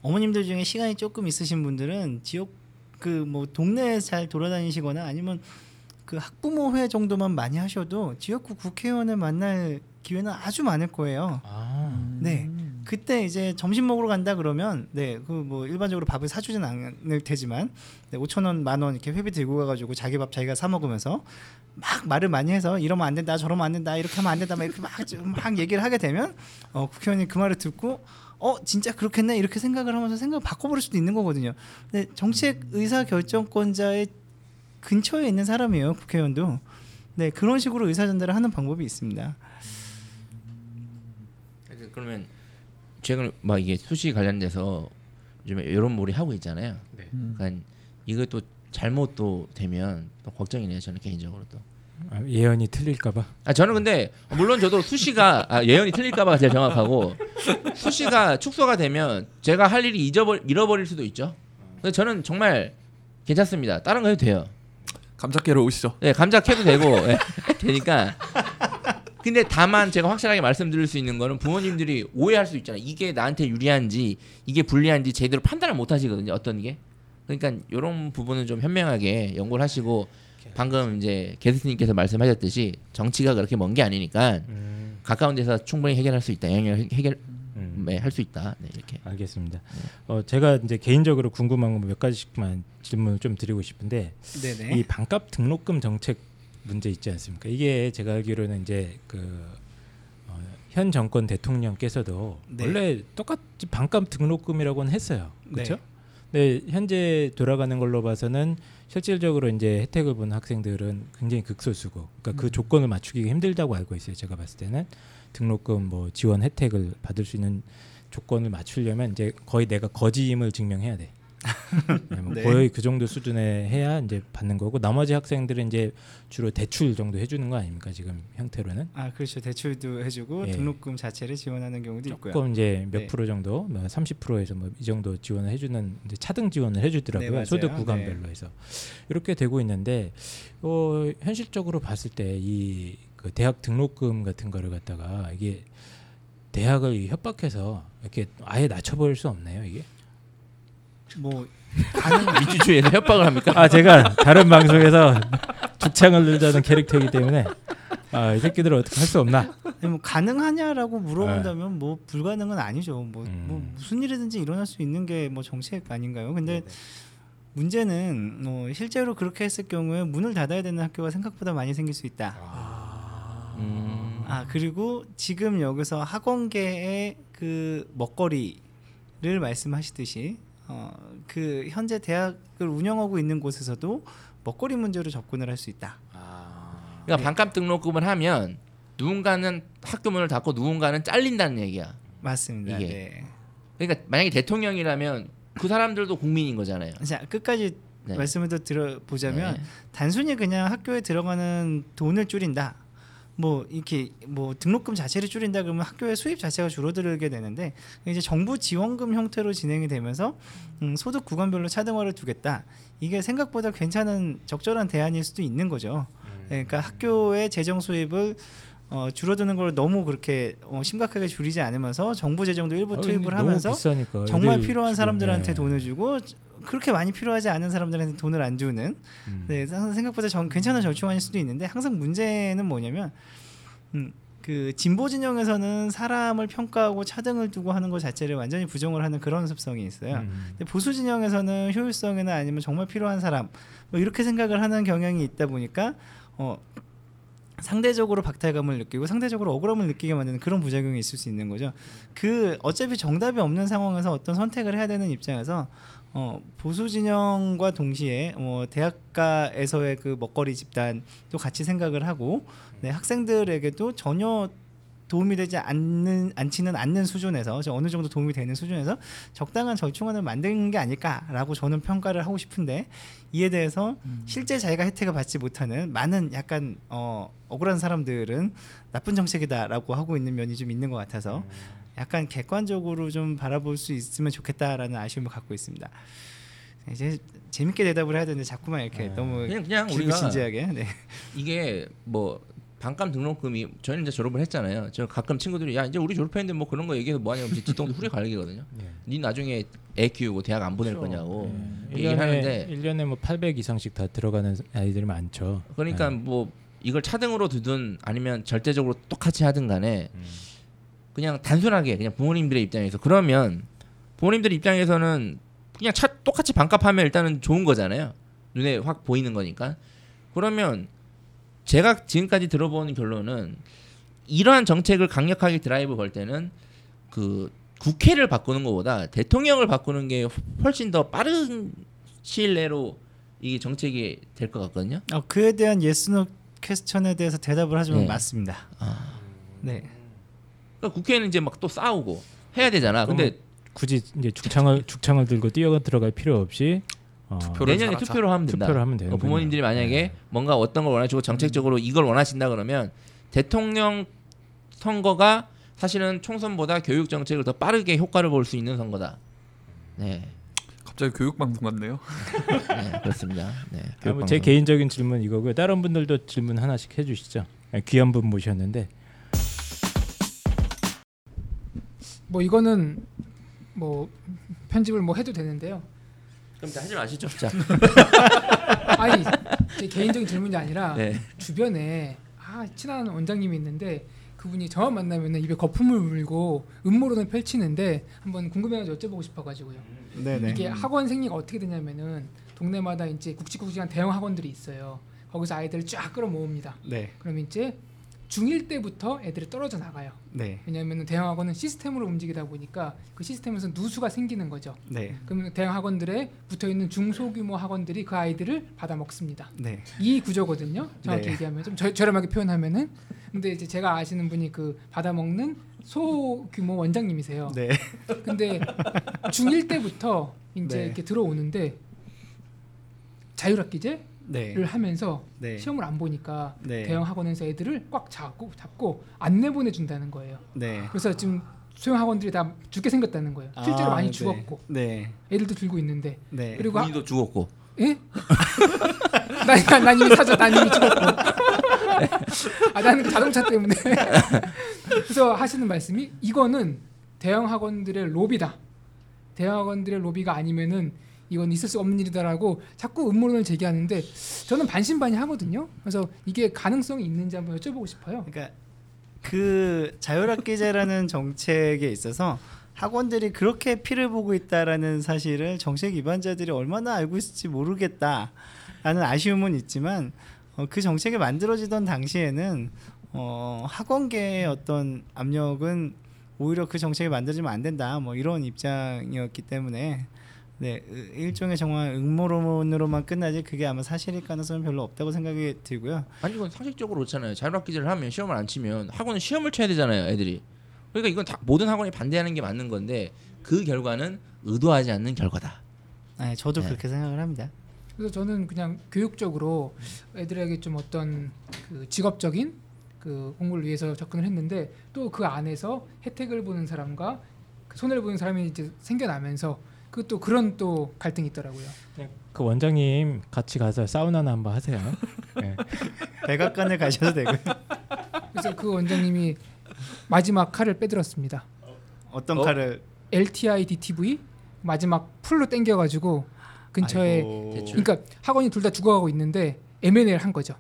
어머님들 중에 시간이 조금 있으신 분들은 지역 그 뭐 동네에 잘 돌아다니시거나 아니면 그 학부모회 정도만 많이 하셔도 지역구 국회의원을 만날 기회는 아주 많을 거예요. 아, 네. 그때 이제 점심 먹으러 간다 그러면 네 그 뭐 일반적으로 밥을 사주진 않을 테지만 네, 5천 원 만 원 이렇게 회비 들고 가가지고 자기 밥 자기가 사 먹으면서 막 말을 많이 해서 이러면 안 된다 저러면 안 된다 이렇게 하면 안 된다 막 이렇게 막, 좀막 얘기를 하게 되면 어, 국회의원이 그 말을 듣고 어 진짜 그렇겠네 이렇게 생각을 하면서 생각을 바꿔버릴 수도 있는 거거든요. 근데 정책 의사 결정권자의 근처에 있는 사람이에요 국회의원도. 네 그런 식으로 의사 전달을 하는 방법이 있습니다. 그러면 최근 막 이게 수시 관련돼서 요즘에 여론몰이 하고 있잖아요. 네. 그러니까 또 잘못 또 되면 또 걱정이네요. 저는 개인적으로 또. 아, 예언이 틀릴까봐. 아 저는 근데 물론 저도 수시가 아, 예언이 틀릴까봐 제일 정확하고 수시가 축소가 되면 제가 할 일이 잊어버 잃어버릴 수도 있죠. 근데 저는 정말 괜찮습니다. 다른 거 해도 돼요. 감자깨로 오시죠. 네, 감자 캐도 되고 예, 되니까. 근데 다만 제가 확실하게 말씀드릴 수 있는 거는 부모님들이 오해할 수 있잖아요. 이게 나한테 유리한지 이게 불리한지 제대로 판단을 못 하시거든요. 어떤 게. 그러니까 이런 부분은 좀 현명하게 연구를 하시고 방금 이제 게스트님께서 말씀하셨듯이 정치가 그렇게 먼 게 아니니까 음, 가까운 데서 충분히 해결할 수 있다. 영향을 해결 음. 네, 할수 있다. 네, 이렇게. 알겠습니다. 어, 제가 이제 개인적으로 궁금한 거 몇 가지씩만 질문을 좀 드리고 싶은데 네네. 이 반값 등록금 정책 문제 있지 않습니까? 이게 제가 알기로는 이제 그 어, 현 정권 대통령께서도 네. 원래 똑같이 반값 등록금이라고는 했어요. 그렇죠? 네. 네, 현재 돌아가는 걸로 봐서는 실질적으로 이제 혜택을 본 학생들은 굉장히 극소수고, 그러니까 그 조건을 맞추기가 힘들다고 알고 있어요. 제가 봤을 때는 등록금 뭐 지원 혜택을 받을 수 있는 조건을 맞추려면 이제 거의 내가 거지임을 증명해야 돼. 네, 뭐 네. 거의 그 정도 수준에 해야 이제 받는 거고 나머지 학생들은 이제 주로 대출 정도 해주는 거 아닙니까 지금 형태로는 아 그렇죠 대출도 해주고 예. 등록금 자체를 지원하는 경우도 있고요. 조금 이제 몇 네. 프로 정도, 뭐 30%에서 뭐 이 정도 지원을 해주는 이제 차등 지원을 네, 해주더라고요. 맞아요. 소득 구간별로 해서 이렇게 되고 있는데 어, 현실적으로 봤을 때 이 그 대학 등록금 같은 거를 갖다가 이게 대학을 협박해서 이렇게 아예 낮춰버릴 수 없나요 이게? 뭐 민주주의에서 협박을 합니까? 아 제가 다른 방송에서 죽창을 들자는 캐릭터이기 때문에 아, 이 새끼들을 어떻게 할 수 없나? 아니, 뭐 가능하냐라고 물어본다면 뭐 불가능은 아니죠. 뭐, 네. 음. 뭐 무슨 일이든지 일어날 수 있는 게 뭐 정책 아닌가요? 근데 문제는 뭐 실제로 그렇게 했을 경우에 문을 닫아야 되는 학교가 생각보다 많이 생길 수 있다. 음. 아 그리고 지금 여기서 학원계의 그 먹거리를 말씀하시듯이 어, 그 현재 대학을 운영하고 있는 곳에서도 먹거리 문제로 접근을 할 수 있다. 그러니까 반값 등록금을 하면 누군가는 학교 문을 닫고 누군가는 잘린다는 얘기야. 맞습니다. 이게. 네. 그러니까 만약에 대통령이라면 그 사람들도 국민인 거잖아요. 자 끝까지 네. 말씀을 더 들어보자면 네. 단순히 그냥 학교에 들어가는 돈을 줄인다. 뭐 이렇게 뭐 등록금 자체를 줄인다 그러면 학교의 수입 자체가 줄어들게 되는데 이제 정부 지원금 형태로 진행이 되면서 음, 소득 구간별로 차등화를 두겠다. 이게 생각보다 괜찮은 적절한 대안일 수도 있는 거죠. 예, 그러니까 학교의 재정 수입을 어, 줄어드는 걸 너무 그렇게 어, 심각하게 줄이지 않으면서 정부 재정도 일부 아, 투입을 하면서 비싸니까 정말 필요한 사람들한테 네. 돈을 주고 그렇게 많이 필요하지 않은 사람들한테 돈을 안 주는 음. 네, 항상 생각보다 정, 괜찮은 절충안일 수도 있는데 항상 문제는 뭐냐면 음, 그 진보 진영에서는 사람을 평가하고 차등을 두고 하는 것 자체를 완전히 부정을 하는 그런 습성이 있어요. 음. 근데 보수 진영에서는 효율성이나 아니면 정말 필요한 사람 뭐 이렇게 생각을 하는 경향이 있다 보니까 어 상대적으로 박탈감을 느끼고 상대적으로 억울함을 느끼게 만드는 그런 부작용이 있을 수 있는 거죠. 그 어차피 정답이 없는 상황에서 어떤 선택을 해야 되는 입장에서 어 보수 진영과 동시에 뭐 대학가에서의 그 먹거리 집단도 같이 생각을 하고 네, 학생들에게도 전혀 도움이 되지 않는 않지는 않는 수준에서 저 어느 정도 도움이 되는 수준에서 적당한 절충안을 만드는 게 아닐까라고 저는 평가를 하고 싶은데 이에 대해서 실제 자기가 혜택을 받지 못하는 많은 약간 어, 억울한 사람들은 나쁜 정책이다라고 하고 있는 면이 좀 있는 것 같아서 약간 객관적으로 좀 바라볼 수 있으면 좋겠다라는 아쉬움을 갖고 있습니다. 이제 재밌게 대답을 해야 되는데 자꾸만 이렇게 너무 그냥 그냥 우리가 진지하게 네. 이게 뭐 반값 등록금이 저희는 이제 졸업을 했잖아요. 저 가끔 친구들이 야 이제 우리 졸업했는데 뭐 그런 거 얘기해서 뭐하냐고 이제 뒷동도 후리 갈기거든요. 네. 니 나중에 애 키우고 대학 안 보낼 거냐고 네. 얘기를 1년에, 하는데 1년에 뭐 800 이상씩 다 들어가는 아이들이 많죠. 그러니까 네. 뭐 이걸 차등으로 두든 아니면 절대적으로 똑같이 하든 간에 음. 그냥 단순하게 그냥 부모님들의 입장에서 그러면 부모님들 입장에서는 그냥 차, 똑같이 반값하면 일단은 좋은 거잖아요. 눈에 확 보이는 거니까. 그러면 제가 지금까지 들어본 결론은 이러한 정책을 강력하게 드라이브 걸 때는 그 국회를 바꾸는 것보다 대통령을 바꾸는 게 훨씬 더 빠른 시일 내로 이게 정책이 될 것 같거든요. 어, 그에 대한 yes no question에 대해서 대답을 하자면 네. 맞습니다. 아. 네. 그러니까 국회는 이제 막 또 싸우고 해야 되잖아. 근데 굳이 이제 죽창을 죽창을 들고 뛰어 들어갈 필요 없이 어, 투표를 내년에 잘하자. 투표로 하면 된다. 투표를 하면 되는 어, 부모님들이 만약에 뭔가 어떤 걸 원하시고 정책적으로 이걸 원하신다 그러면 대통령 선거가 사실은 총선보다 교육 정책을 더 빠르게 효과를 볼 수 있는 선거다. 네, 갑자기 교육 방송 같네요. 네 그렇습니다. 네, 아, 교육 뭐제 방송. 개인적인 질문 이거고요. 다른 분들도 질문 하나씩 해주시죠. 아, 귀한 분 모셨는데 뭐 이거는 뭐 편집을 뭐 해도 되는데요. 그럼 다 하지 마시죠. 자, 아니 제 개인적인 질문이 아니라 네. 주변에 아 친한 원장님이 있는데 그분이 저만 만나면 입에 거품을 물고 음모론을 펼치는데 한번 궁금해가지고 여쭤보고 싶어가지고요. 네네. 이게 학원 생리가 어떻게 되냐면은 동네마다 이제 굵직굵직한 대형 학원들이 있어요. 거기서 아이들을 쫙 끌어 모읍니다. 네. 그럼 이제 중1 때부터 애들이 떨어져 나가요. 네. 왜냐하면 대형 학원은 시스템으로 움직이다 보니까 그 시스템에서 누수가 생기는 거죠. 네. 그러면 대형 학원들에 붙어 있는 중소규모 학원들이 그 아이들을 받아 먹습니다. 네. 이 구조거든요. 정확히 네. 얘기하면 좀 저, 저렴하게 표현하면은 근데 이제 제가 아시는 분이 그 받아 먹는 소규모 원장님이세요. 네. 근데 중1 때부터 이제 네. 이렇게 들어오는데 자율학기제 를 네. 하면서 네. 시험을 안 보니까 네. 대형 학원에서 애들을 꽉 잡고 잡고 안 내보내 준다는 거예요. 네. 그래서 지금 소형 학원들이 다 죽게 생겼다는 거예요. 실제로 아, 많이 네. 죽었고 네. 애들도 들고 있는데 네. 그리고 하, 본인도 죽었고 예? 난, 난, 난 이미 사자 난 이미 죽었고 아 나는 그 자동차 때문에 그래서 하시는 말씀이 이거는 대형 학원들의 로비다 대형 학원들의 로비가 아니면은 이건 있을 수 없는 일이다라고 자꾸 음모론을 제기하는데 저는 반신반의하거든요. 그래서 이게 가능성이 있는지 한번 여쭤보고 싶어요. 그러니까 그 자율학기제라는 정책에 있어서 학원들이 그렇게 피를 보고 있다라는 사실을 정책 위반자들이 얼마나 알고 있을지 모르겠다라는 아쉬움은 있지만 어, 그 정책이 만들어지던 당시에는 어, 학원계의 어떤 압력은 오히려 그 정책이 만들어지면 안 된다 뭐 이런 입장이었기 때문에 네 으- 일종의 정말 음모론으로만 끝나지 그게 아마 사실일 가능성은 별로 없다고 생각이 들고요. 아니 이건 상식적으로 그렇잖아요. 자율학 기제를 하면 시험을 안 치면 학원은 시험을 쳐야 되잖아요, 애들이. 그러니까 이건 다 모든 학원이 반대하는 게 맞는 건데 그 결과는 의도하지 않는 결과다. 네, 저도 네. 그렇게 생각을 합니다. 그래서 저는 그냥 교육적으로 애들에게 좀 어떤 그 직업적인 그 공부를 위해서 접근을 했는데 또 그 안에서 혜택을 보는 사람과 그 손해를 보는 사람이 이제 생겨나면서 그또 그런 또 갈등이 있더라고요. 그 원장님 같이 가서 사우나나 한번 하세요. 네. 백악관을 가셔도 되고요. 그래서 그 원장님이 마지막 칼을 빼들었습니다. 어떤 어? 칼을 LTI DTV 마지막 풀로 땡겨가지고 근처에 아이고. 그러니까 학원이 둘 다 죽어가고 있는데 M&A를 한 거죠.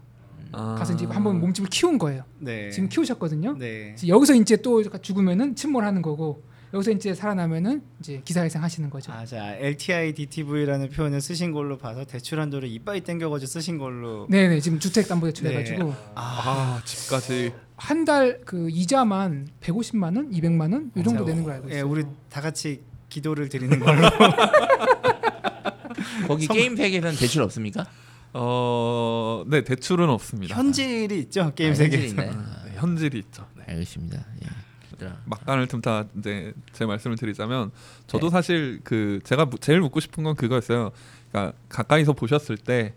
아. 가서 이제 한번 몸집을 키운 거예요. 네. 지금 키우셨거든요. 네. 여기서 이제 또 죽으면은 침몰하는 거고 여기서 이제 살아나면은 이제 기사회생 하시는 거죠. 아, 자 LTI DTV라는 표현을 쓰신 걸로 봐서 대출 한도를 이빨 땡겨가지고 쓰신 걸로. 네네 지금 주택담보대출 네. 해가지고 아 집까지 한 달 그 이자만 150만 원, 200만 원 이 정도 자, 되는 걸 알고 예, 있어요. 우리 다 같이 기도를 드리는 걸로. 거기 게임팩에서는 대출 없습니까? 어 네 대출은 없습니다. 현질이 있죠 게임 아, 세계에서. 현질이 있나요? 아, 네, 현질이 있죠. 네. 알겠습니다. 예. 얘들아. 막간을 틈타 이제 제 말씀을 드리자면 저도 네. 사실 그 제가 무- 제일 묻고 싶은 건 그거였어요. 그러니까 가까이서 보셨을 때이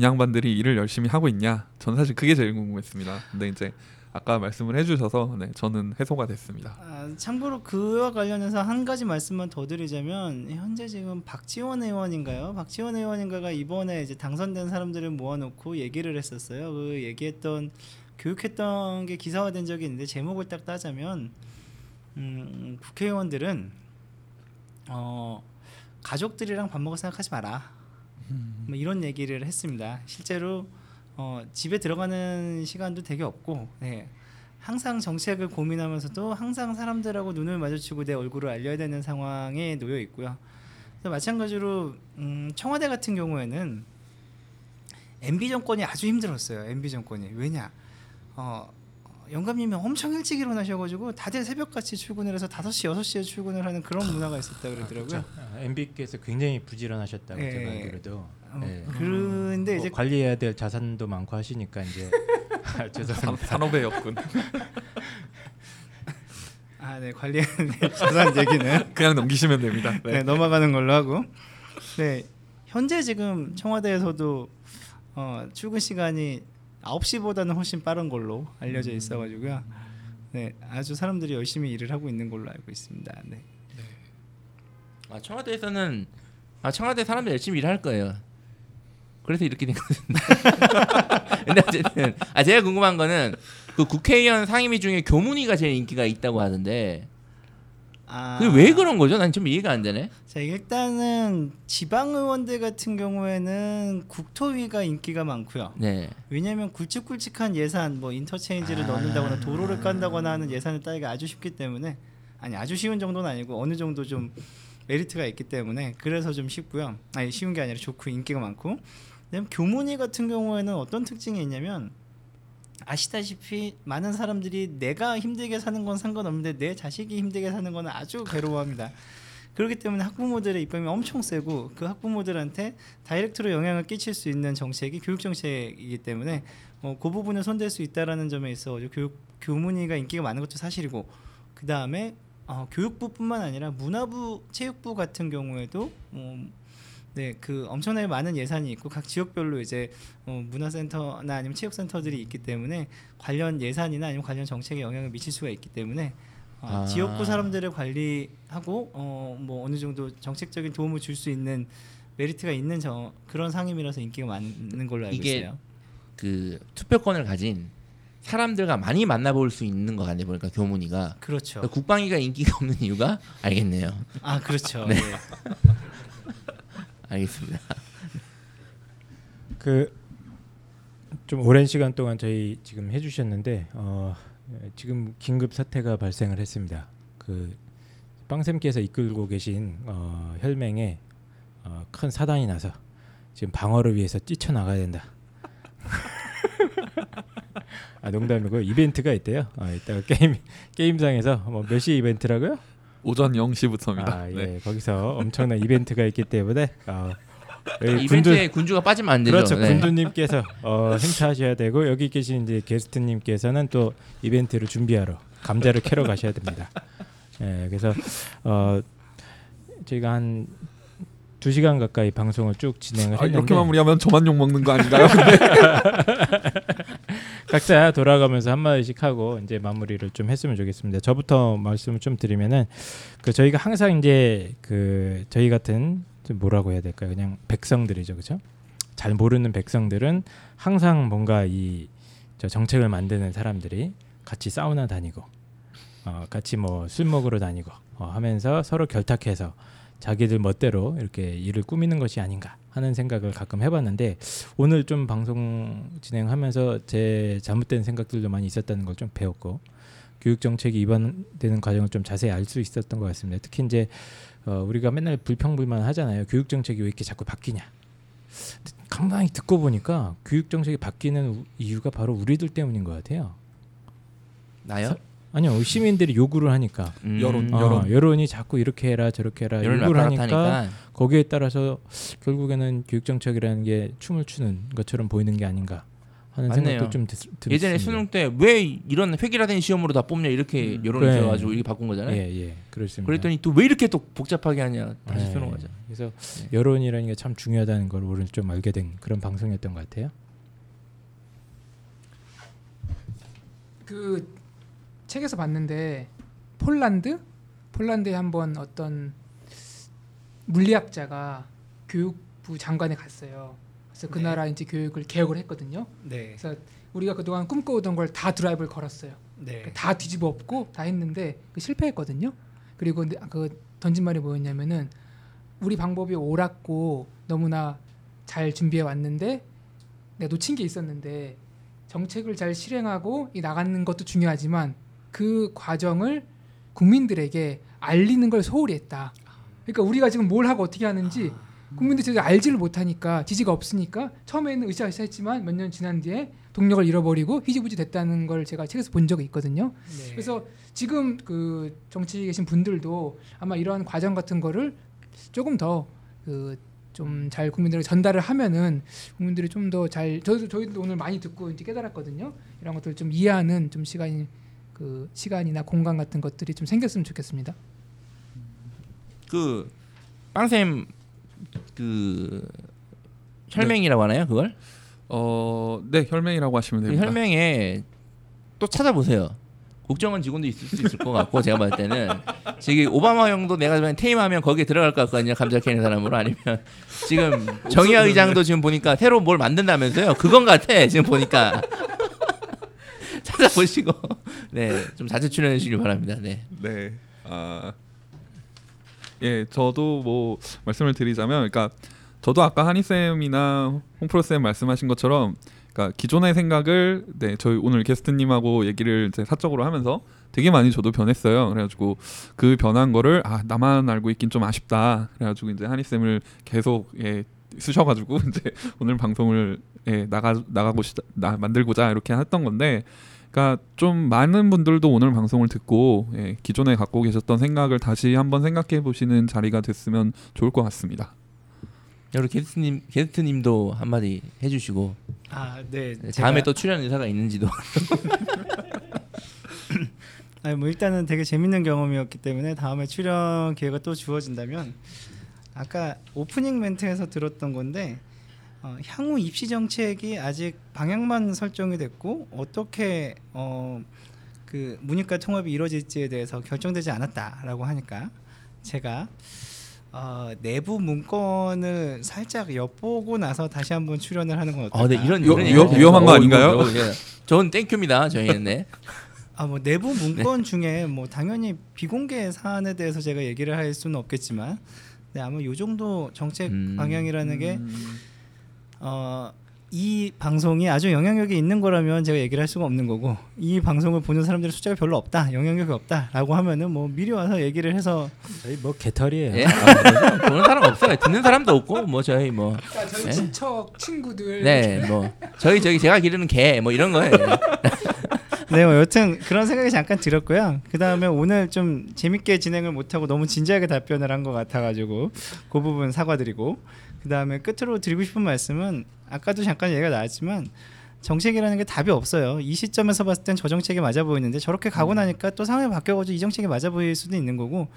양반들이 일을 열심히 하고 있냐? 저는 사실 그게 제일 궁금했습니다. 근데 이제 아까 말씀을 해주셔서 네, 저는 해소가 됐습니다. 아, 참고로 그와 관련해서 한 가지 말씀만 더 드리자면 현재 지금 박지원 의원인가요? 박지원 의원인가가 이번에 이제 당선된 사람들을 모아놓고 얘기를 했었어요. 그 얘기했던 교육했던 게 기사화된 적이 있는데 제목을 딱 따자면 음, 국회의원들은 어, 가족들이랑 밥 먹을 생각하지 마라. 뭐 이런 얘기를 했습니다. 실제로 어, 집에 들어가는 시간도 되게 없고 네. 항상 정책을 고민하면서도 항상 사람들하고 눈을 마주치고 내 얼굴을 알려야 되는 상황에 놓여 있고요. 마찬가지로 음, 청와대 같은 경우에는 MB 정권이 아주 힘들었어요. MB 정권이 왜냐? 어, 영감님이 엄청 일찍 일어나셔가지고 다들 새벽같이 출근을 해서 5시, 6시에 출근을 하는 그런 문화가 있었다 그러더라고요. 아, MB께서 굉장히 부지런하셨다고 예. 제가 알기로도. 어, 네. 그런데 이제 뭐 관리해야 될 자산도 많고 하시니까 이제 아, 산, 죄송합니다. 산업의 역군. 아, 네 관리하는 자산 얘기는 그냥 넘기시면 됩니다. 네, 넘어가는 걸로 하고 네 현재 지금 청와대에서도 어, 출근 시간이 9시보다는 훨씬 빠른 걸로 알려져 있어 가지고요. 네 아주 사람들이 열심히 일을 하고 있는 걸로 알고 있습니다. 네. 아, 청와대에서는 아 청와대 사람들 열심히 일할 거예요. 그래서 이렇게 된 거습니다 근데 어쨌든 아 제가 궁금한 거는 그 국회의원 상임위 중에 교문위가 제일 인기가 있다고 하던데 아, 그게 왜 그런 거죠? 난 좀 이해가 안 되네. 자 일단은 지방 의원들 같은 경우에는 국토위가 인기가 많고요 네. 왜냐하면 굵직굵직한 예산 뭐 인터체인지를 아. 넣는다거나 도로를 깐다거나 하는 예산을 따기가 아주 쉽기 때문에 아니 아주 쉬운 정도는 아니고 어느 정도 좀 메리트가 있기 때문에 그래서 좀 쉽고요 아니 쉬운 게 아니라 좋고 인기가 많고 그다음 교문위 같은 경우에는 어떤 특징이 있냐면 아시다시피 많은 사람들이 내가 힘들게 사는 건 상관없는데 내 자식이 힘들게 사는 건 아주 괴로워합니다. 그렇기 때문에 학부모들의 입장이 엄청 세고 그 학부모들한테 다이렉트로 영향을 끼칠 수 있는 정책이 교육 정책이기 때문에 어, 그 부분을 손댈 수 있다라는 점에 있어 교육 교문위가 인기가 많은 것도 사실이고 그 다음에 어, 교육부뿐만 아니라 문화부, 체육부 같은 경우에도 어, 네, 그 엄청나게 많은 예산이 있고 각 지역별로 이제 어, 문화센터나 아니면 체육센터들이 있기 때문에 관련 예산이나 아니면 관련 정책에 영향을 미칠 수가 있기 때문에 어, 아. 지역구 사람들을 관리하고 어, 뭐 어느 정도 정책적인 도움을 줄 수 있는 메리트가 있는 저, 그런 상임이라서 인기가 많은 걸로 알고 이게 있어요. 그 투표권을 가진 사람들과 많이 만나볼 수 있는 것 같네 보니까 교문이가 그렇죠. 그러니까 국방위가 인기가 없는 이유가 알겠네요. 아 그렇죠. 네. 네. 알겠습니다. 그 좀 오랜 시간 동안 저희 지금 해주셨는데 어, 지금 긴급 사태가 발생을 했습니다. 그 빵쌤께서 이끌고 계신 어, 혈맹에 어, 큰 사단이 나서 지금 방어를 위해서 뛰쳐 나가야 된다. 아 농담이고 이벤트가 있대요. 아, 이따가 게임 게임상에서 뭐 몇 시 이벤트라고요? 오전 0시부터입니다. 아, 예. 네. 거기서 엄청난 이벤트가 있기 때문에 어, 이벤트에 군주 가 빠지면 안 되죠. 그렇죠. 네. 군주님께서 어, 행차하셔야 되고 여기 계신 이제 게스트님께서는 또 이벤트를 준비하러 감자를 캐러 가셔야 됩니다. 예, 그래서 어, 저희가 한두 시간 가까이 방송을 쭉 진행을 아, 했는데 이렇게 마무리하면 저만 욕 먹는 거 아닌가요? 각자 돌아가면서 한 마디씩 하고 이제 마무리를 좀 했으면 좋겠습니다. 저부터 말씀을 좀 드리면은 그 저희가 항상 이제 그 저희 같은 좀 뭐라고 해야 될까요? 그냥 백성들이죠, 그렇죠? 잘 모르는 백성들은 항상 뭔가 이저 정책을 만드는 사람들이 같이 사우나 다니고 어, 같이 뭐 술 먹으러 다니고 어, 하면서 서로 결탁해서 자기들 멋대로 이렇게 일을 꾸미는 것이 아닌가 하는 생각을 가끔 해봤는데 오늘 좀 방송 진행하면서 제 잘못된 생각들도 많이 있었다는 걸 좀 배웠고 교육 정책이 입안되는 과정을 좀 자세히 알 수 있었던 것 같습니다. 특히 이제 어, 우리가 맨날 불평불만 하잖아요. 교육 정책이 왜 이렇게 자꾸 바뀌냐. 가만히 듣고 보니까 교육 정책이 바뀌는 우- 이유가 바로 우리들 때문인 것 같아요. 나요? 아니요, 시민들이 요구를 하니까 음, 여론, 어, 여론. 여론이 자꾸 이렇게 해라 저렇게 해라 요구를 하니까 하니까 거기에 따라서 결국에는 교육 정책이라는 게 춤을 추는 것처럼 보이는 게 아닌가 하는 맞네요. 생각도 좀 드, 듭니다. 예전에 수능 때 왜 이런 획일화된 시험으로 다 뽑냐 이렇게 음. 여론이 그래. 들어가지고 이렇게 바꾼 거잖아요. 예, 예, 그렇습니다. 그랬더니 또 왜 이렇게 또 복잡하게 하냐 다시 네. 쓰는 거죠. 그래서 네. 여론이라는 게 참 중요하다는 걸 오늘 좀 알게 된 그런 방송이었던 것 같아요. 그 책에서 봤는데 폴란드 폴란드에 한번 어떤 물리학자가 교육부 장관에 갔어요. 그래서 그 네. 나라 이제 교육을 개혁을 했거든요. 네. 그래서 우리가 그동안 꿈꿔오던 걸 다 드라이브를 걸었어요. 네. 다 뒤집어 엎고 다 했는데 그 실패했거든요. 그리고 그 던진 말이 뭐였냐면은 우리 방법이 옳았고 너무나 잘 준비해 왔는데 내가 놓친 게 있었는데 정책을 잘 실행하고 이 나가는 것도 중요하지만 그 과정을 국민들에게 알리는 걸 소홀히 했다. 그러니까 우리가 지금 뭘 하고 어떻게 하는지 국민들이 제대로 알지를 못하니까 지지가 없으니까 처음에는 으쌰으쌰했지만 몇 년 지난 뒤에 동력을 잃어버리고 희지부지 됐다는 걸 제가 책에서 본 적이 있거든요. 네. 그래서 지금 그 정치에 계신 분들도 아마 이러한 과정 같은 거를 조금 더 그 좀 잘 국민들에게 전달을 하면은 국민들이 좀 더 잘 저도 저희도 오늘 많이 듣고 이제 깨달았거든요. 이런 것들 좀 이해하는 좀 시간이 그 시간이나 공간 같은 것들이 좀 생겼으면 좋겠습니다. 그 빵쌤 그 혈맹이라고 하나요 그걸? 어, 네 혈맹이라고 하시면 그 됩니다. 혈맹에 또 찾아보세요. 국정원 직원도 있을 수 있을 것 같고 제가 봤을 때는 지금 오바마 형도 내가 만약 퇴임하면 거기에 들어갈 것 같거든요 감자 캐는 사람으로 아니면 지금 정의화 의장도 지금 보니까 새로 뭘 만든다면서요 그건 같아 지금 보니까 찾아보시고 네좀 자주 출연해 주시길 바랍니다 네 네. 아. 예, 저도 뭐 말씀을 드리자면 그러니까 저도 아까 한이 쌤이나 홍프로 쌤 말씀하신 것처럼 그러니까 기존의 생각을 네, 저희 오늘 게스트님하고 얘기를 이제 사적으로 하면서 되게 많이 저도 변했어요. 그래가지고 그 변한 거를 아 나만 알고 있긴 좀 아쉽다. 그래가지고 이제 한이 쌤을 계속 예, 쓰셔가지고 이제 오늘 방송을 예, 나가 나가고 싶나 만들고자 이렇게 했던 건데, 그러니까 좀 많은 분들도 오늘 방송을 듣고 예, 기존에 갖고 계셨던 생각을 다시 한번 생각해 보시는 자리가 됐으면 좋을 것 같습니다. 여기 게스트님 게스트님도 한마디 해주시고 아, 네. 다음에 제가- 또 출연 의사가 있는지도 아니 뭐 일단은 되게 재밌는 경험이었기 때문에 다음에 출연 기회가 또 주어진다면 아까 오프닝 멘트에서 들었던 건데 어, 향후 입시 정책이 아직 방향만 설정이 됐고 어떻게 어, 그 문이과 통합이 이루어질지에 대해서 결정되지 않았다라고 하니까 제가 어, 내부 문건을 살짝 엿보고 나서 다시 한번 출연을 하는 건 어떨까? 아, 네 이런 위- 이런 위- 얘기가 위험한 거 어, 아닌가요? 저는 thank you입니다. 저희는 네. 아뭐 내부 문건 중에 뭐 당연히 비공개 사안에 대해서 제가 얘기를 할 수는 없겠지만 네, 아마 요 정도 정책 음. 방향이라는 게 어, 이 방송이 아주 영향력이 있는 거라면 제가 얘기를 할 수가 없는 거고 이 방송을 보는 사람들의 숫자가 별로 없다 영향력이 없다라고 하면은 뭐 미리 와서 얘기를 해서 저희 뭐 개털이에요. 예? 아? 보는 사람 없어요. 듣는 사람도 없고 뭐 저희 뭐 그러니까 저희 네. 친척 친구들 네, 뭐 저희 저기 제가 기르는 개 뭐 이런 거예요. 네, 뭐 여튼 그런 생각이 잠깐 들었고요. 그 다음에 오늘 좀 재밌게 진행을 못하고 너무 진지하게 답변을 한 것 같아가지고 그 부분 사과드리고 그 다음에 끝으로 드리고 싶은 말씀은 아까도 잠깐 얘기가 나왔지만 정책이라는 게 답이 없어요. 이 시점에서 봤을 땐 저 정책이 맞아 보이는데 저렇게 가고 나니까 또 상황이 바뀌어가지고 이 정책이 맞아 보일 수도 있는 거고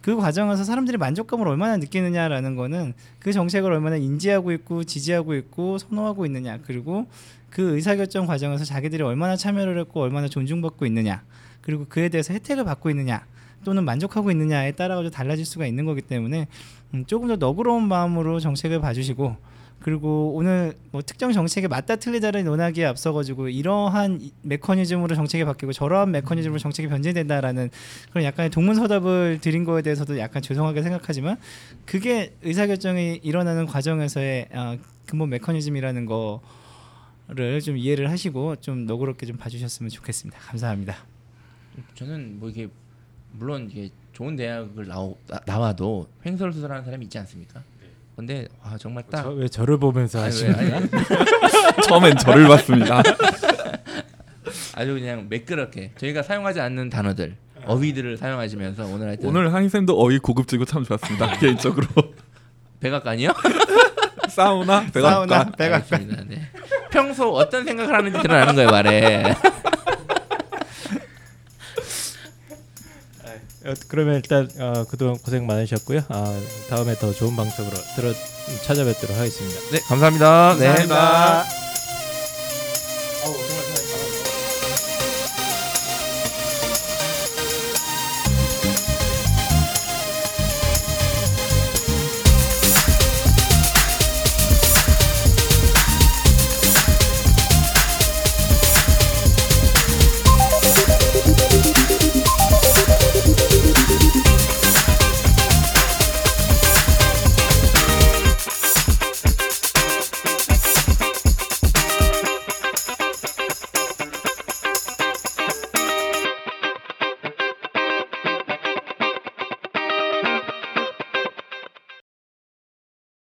그 과정에서 사람들이 만족감을 얼마나 느끼느냐라는 거는 그 정책을 얼마나 인지하고 있고 지지하고 있고 선호하고 있느냐 그리고 그 의사결정 과정에서 자기들이 얼마나 참여를 했고 얼마나 존중받고 있느냐 그리고 그에 대해서 혜택을 받고 있느냐 또는 만족하고 있느냐에 따라 가지고 달라질 수가 있는 거기 때문에 음, 조금 더 너그러운 마음으로 정책을 봐주시고 그리고 오늘 뭐 특정 정책에 맞다 틀리다를 논하기에 앞서가지고 이러한 이- 메커니즘으로 정책이 바뀌고 저러한 메커니즘으로 정책이 변제된다라는 그런 약간의 동문서답을 드린 거에 대해서도 약간 죄송하게 생각하지만 그게 의사결정이 일어나는 과정에서의 어, 근본 메커니즘이라는 거를 좀 이해를 하시고 좀 너그럽게 좀 봐주셨으면 좋겠습니다. 감사합니다. 저는 뭐 이게 물론 이게 좋은 대학을 나오, 나, 나와도 횡설수설하는 사람이 있지 않습니까? 근데 와 정말 딱 저, 왜 저를 보면서 아니, 하시는 왜, 아니, 처음엔 저를 봤습니다. 아주 그냥 매끄럽게 저희가 사용하지 않는 단어들 어휘들을 사용하시면서 오늘 하여튼 오늘 한희 쌤도 어이 고급지고 참 좋았습니다. 개인적으로 백악관이요? 사우나, 사우나, 백악관. 백악관. 알겠습니다. 네. 평소 어떤 생각을 하는지 드러나는 거예요 말에. 그러면 일단 어, 그동안 고생 많으셨고요. 아, 다음에 더 좋은 방송으로 들어 찾아뵙도록 하겠습니다. 네 감사합니다. 네. 감사합니다. 어우, 정말